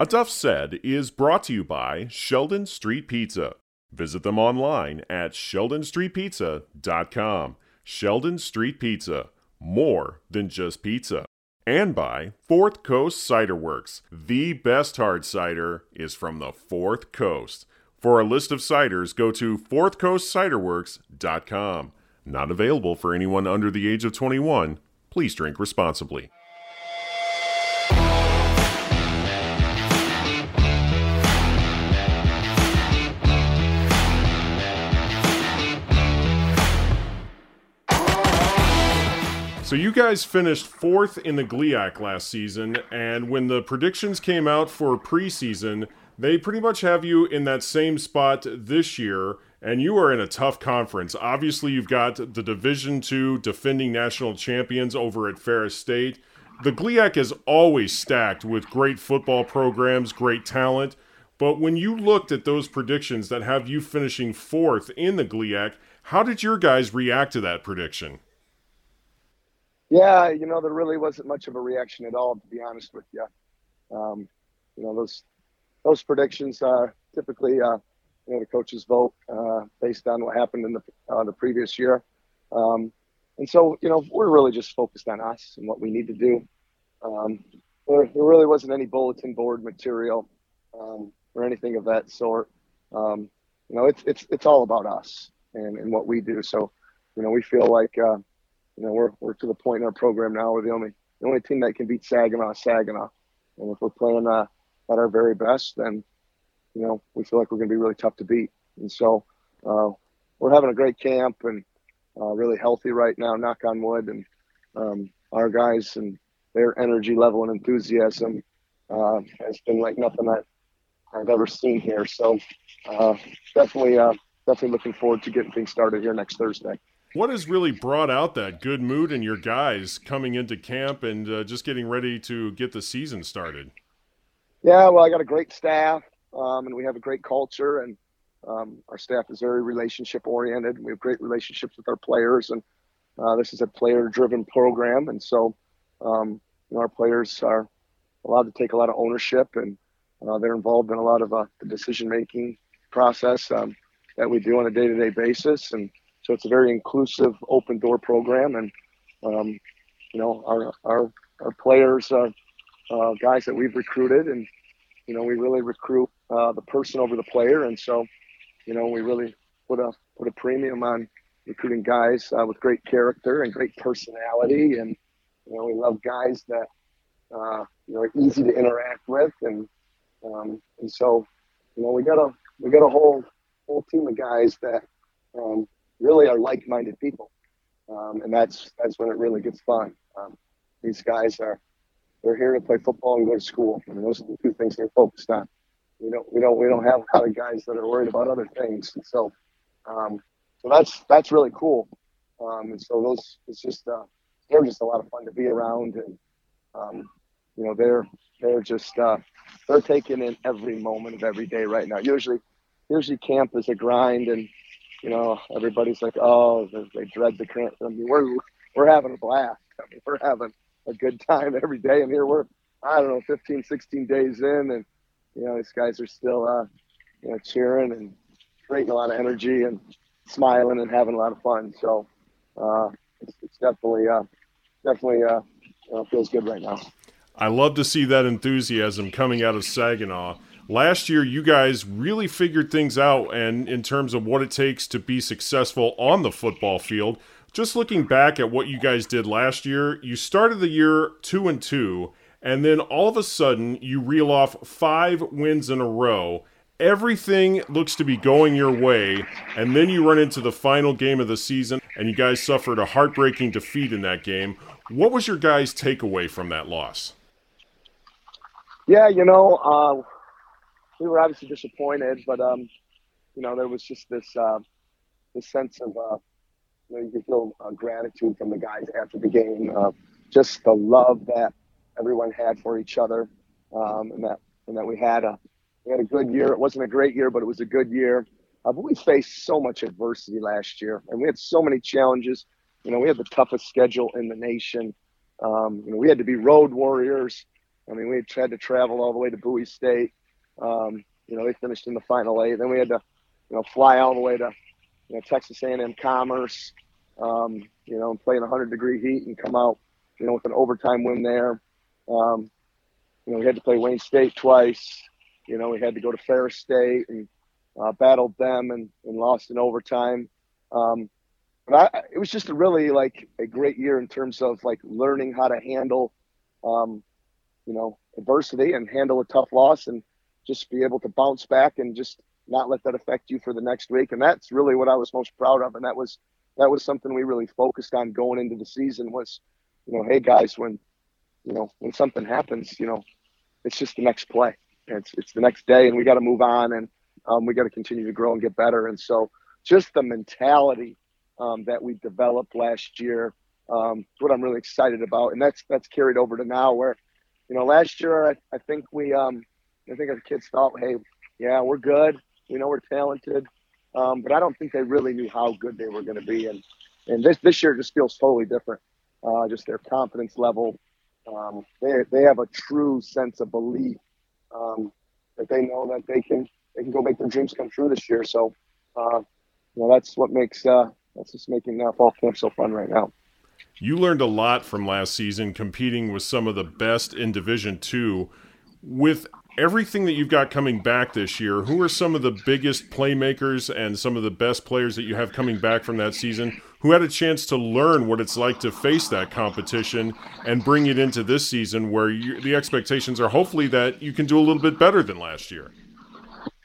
Enough Said is brought to you by Sheldon Street Pizza. Visit them online at sheldonstreetpizza.com. Sheldon Street Pizza, more than just pizza. And by Fourth Coast Cider Works. The best hard cider is from the Fourth Coast. For a list of ciders, go to fourthcoastciderworks.com. Not available for anyone under the age of 21. Please drink responsibly. So you guys finished fourth in the GLIAC last season, and when the predictions came out for preseason, they pretty much have you in that same spot this year, and you are in a tough conference. Obviously, you've got the Division Two defending national champions over at Ferris State. The GLIAC is always stacked with great football programs, great talent. But when you looked at those predictions that have you finishing fourth in the GLIAC, how did your guys react to that prediction? Yeah, you know, there really wasn't much of a reaction at all, to be honest with you. Um, you know, those those predictions are typically, uh, you know, the coaches vote uh, based on what happened in the uh, the previous year, um, and so you know, we're really just focused on us and what we need to do. Um, there, there, really wasn't any bulletin board material um, or anything of that sort. Um, you know, it's it's it's all about us and, and what we do. So, you know, we feel like uh, you know, we're we're to the point in our program now we're the only the only team that can beat Saginaw Saginaw. And if we're playing uh, at our very best, then you know we feel like we're going to be really tough to beat. And so uh, we're having a great camp and uh, really healthy right now. Knock on wood. And um, our guys and their energy level and enthusiasm uh, has been like nothing I've, I've ever seen here. So uh, definitely, uh, definitely looking forward to getting things started here next Thursday. What has really brought out that good mood in your guys coming into camp and uh, just getting ready to get the season started? Yeah, well, I got a great staff, um, and we have a great culture, and um, our staff is very relationship oriented. We have great relationships with our players, and uh, this is a player driven program, and so um, you know, our players are allowed to take a lot of ownership, and uh, they're involved in a lot of uh, the decision making process um, that we do on a day to day basis, and so it's a very inclusive, open door program, and um, you know our our our players are uh, guys that we've recruited, and you know we really recruit uh, the person over the player, and so you know we really put a put a premium on recruiting guys uh, with great character and great personality, and you know we love guys that uh, you know are easy to interact with, and um, and so you know we got a we got a whole whole team of guys that um, really are like-minded people, um, and that's that's when it really gets fun. Um, these guys are they're here to play football and go to school. I mean, those are the two things they're focused on. We don't we don't we don't have a lot of guys that are worried about other things. So, um, so that's that's really cool. Um, and so those it's just uh, they're just a lot of fun to be around, and um, you know they're they're just uh, they're taking in every moment of every day right now. Usually, usually camp is a grind, and you know, everybody's like, oh, they, dread the current. I mean, we're we're having a blast. I mean, we're having a good time every day, and here we're, I don't know, 15, 16 days in, and you know, these guys are still, uh, you know, cheering and creating a lot of energy and smiling and having a lot of fun. So, uh, it's, it's definitely, uh, definitely, uh, you know, feels good right now. I love to see that enthusiasm coming out of Saginaw last year you guys really figured things out and in terms of what it takes to be successful on the football field. Just looking back at what you guys did last year you started the year 2 and 2 and then all of a sudden you reel off 5 wins in a row. Everything looks to be going your way and then you run into the final game of the season and you guys suffered a heartbreaking defeat in that game. What was your guys takeaway from that loss? Yeah you know uh we were obviously disappointed, but um, you know, there was just this uh, this sense of uh, you know, you could feel uh, gratitude from the guys after the game, uh, just the love that everyone had for each other, um, and that and that we had a we had a good year. It wasn't a great year, but it was a good year. Uh, but we faced so much adversity last year, and we had so many challenges. You know, we had the toughest schedule in the nation. Um, you know, we had to be road warriors I mean, we had to travel all the way to Bowie State. Um, you know, they finished in the final eight. Then we had to, you know, fly all the way to, you know, Texas A&M Commerce. Um, you know, and play in 100 degree heat and come out, you know, with an overtime win there. Um, you know, we had to play Wayne State twice. You know, we had to go to Ferris State and uh, battled them and, and lost in overtime. Um, but I, it was just a really like a great year in terms of like learning how to handle, um, you know, adversity and handle a tough loss and just be able to bounce back and just not let that affect you for the next week. And that's really what I was most proud of. And that was that was something we really focused on going into the season was, you know, hey guys, when you know when something happens, you know, it's just the next play. It's it's the next day, and we got to move on, and um, we got to continue to grow and get better. And so, just the mentality um, that we developed last year, um, what I'm really excited about, and that's that's carried over to now. Where, you know, last year I, I think we, um, I think our kids thought, hey, yeah, we're good. We know we're talented. Um, but I don't think they really knew how good they were going to be. And and this this year just feels totally different. Uh, just their confidence level. Um, they they have a true sense of belief um, that they know that they can they can go make their dreams come true this year. So, uh, you know, that's what makes uh, that's just making uh, fall camp so fun right now. You learned a lot from last season, competing with some of the best in Division Two. With everything that you've got coming back this year, who are some of the biggest playmakers and some of the best players that you have coming back from that season who had a chance to learn what it's like to face that competition and bring it into this season where you, the expectations are hopefully that you can do a little bit better than last year?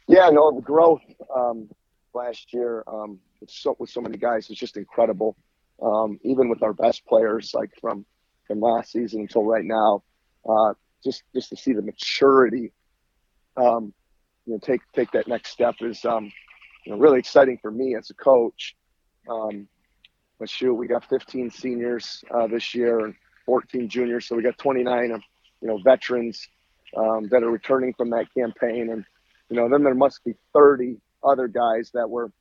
Yeah, no, the growth um, last year um, with, so, with so many guys is just incredible. Um, even with our best players, like from from last season until right now, uh, just just to see the maturity um, you know, take take that next step is um, you know really exciting for me as a coach. Um, but shoot, we got 15 seniors uh, this year and 14 juniors, so we got 29 of you know veterans um, that are returning from that campaign, and you know then there must be 30 other guys that were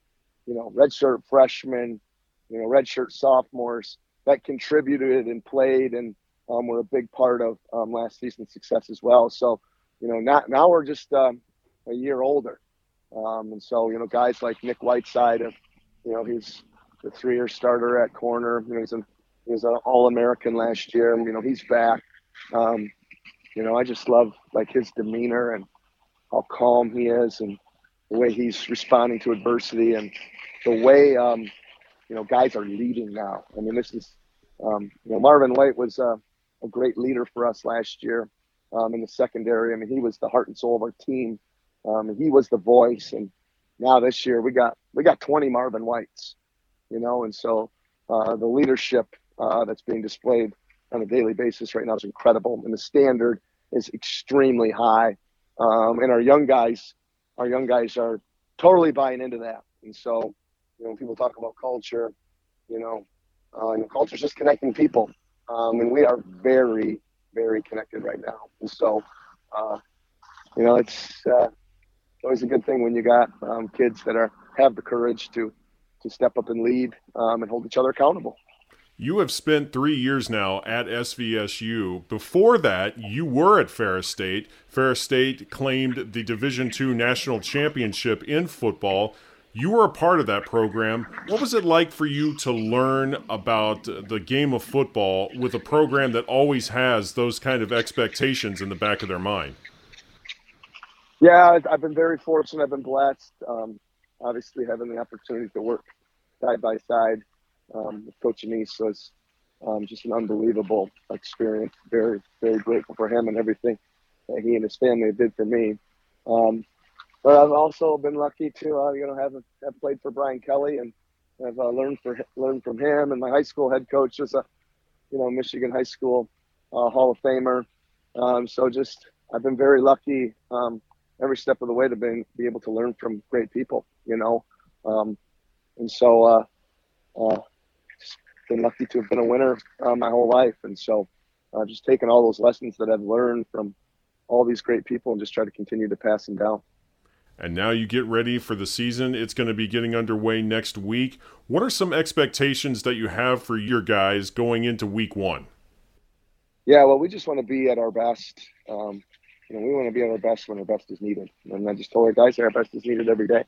you know redshirt freshmen, you know redshirt sophomores that contributed and played and um, were a big part of um, last season's success as well. So you know, now, now we're just um, a year older. Um, and so, you know, guys like Nick Whiteside, of, you know, he's the three-year starter at corner. You know, he's, a, he was an All-American last year. And, you know, he's back. Um, you know, I just love like his demeanor and how calm he is and the way he's responding to adversity and the way, um, you know, guys are leading now. I mean, this is, um, you know, Marvin White was uh, a great leader for us last year um, in the secondary. I mean, he was the heart and soul of our team. Um, he was the voice. And now this year we got we got 20 Marvin Whites, you know, and so uh, the leadership uh, that's being displayed on a daily basis right now is incredible, and the standard is extremely high. Um, and our young guys, our young guys are totally buying into that. And so, you know, people talk about culture, you know, uh, and culture is just connecting people. Um, and we are very, very connected right now. And so, uh, you know, it's uh, always a good thing when you got um, kids that are have the courage to to step up and lead um, and hold each other accountable. You have spent three years now at SVSU. Before that, you were at Ferris State. Ferris State claimed the Division II national championship in football. You were a part of that program. What was it like for you to learn about the game of football with a program that always has those kind of expectations in the back of their mind? Yeah, I've been very fortunate. I've been blessed. Um, obviously, having the opportunity to work side by side um, with Coach Annese was um, just an unbelievable experience. Very, very grateful for him and everything that he and his family did for me. Um, but I've also been lucky to uh, you know have have played for Brian Kelly and have uh, learned for learned from him. And my high school head coach was a you know Michigan high school uh, Hall of Famer. Um, so just I've been very lucky um, every step of the way to be, be able to learn from great people. You know, um, and so uh, uh, been lucky to have been a winner uh, my whole life. And so uh, just taking all those lessons that I've learned from all these great people and just try to continue to pass them down. And now you get ready for the season. It's going to be getting underway next week. What are some expectations that you have for your guys going into week one? Yeah, well, we just want to be at our best. Um, you know, we want to be at our best when our best is needed. And I just told our guys that our best is needed every day.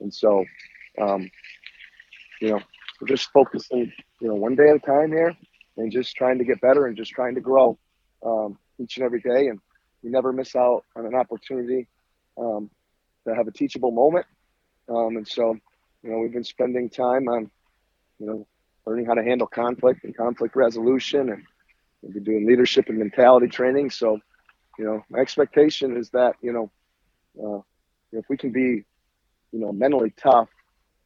And so, um, you know, we're just focusing, you know, one day at a time here and just trying to get better and just trying to grow um, each and every day. And we never miss out on an opportunity um, to have a teachable moment. Um, and so, you know, we've been spending time on, you know, learning how to handle conflict and conflict resolution and we've been doing leadership and mentality training. So, you know, my expectation is that, you know, uh, if we can be, you know, mentally tough,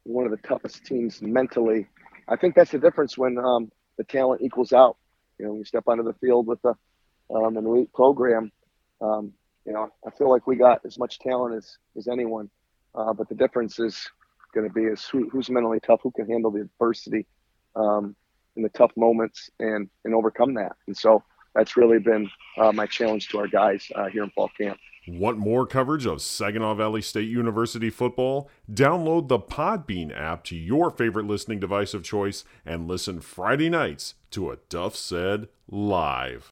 one of the toughest teams mentally, I think that's the difference when um, the talent equals out. You know, when you step onto the field with a, um, an elite program, um, you know, I feel like we got as much talent as, as anyone. Uh, but the difference is going to be is who, who's mentally tough, who can handle the adversity um, in the tough moments and, and overcome that. And so that's really been uh, my challenge to our guys uh, here in fall camp. Want more coverage of Saginaw Valley State University football? Download the Podbean app to your favorite listening device of choice and listen Friday nights to a Duff Said live.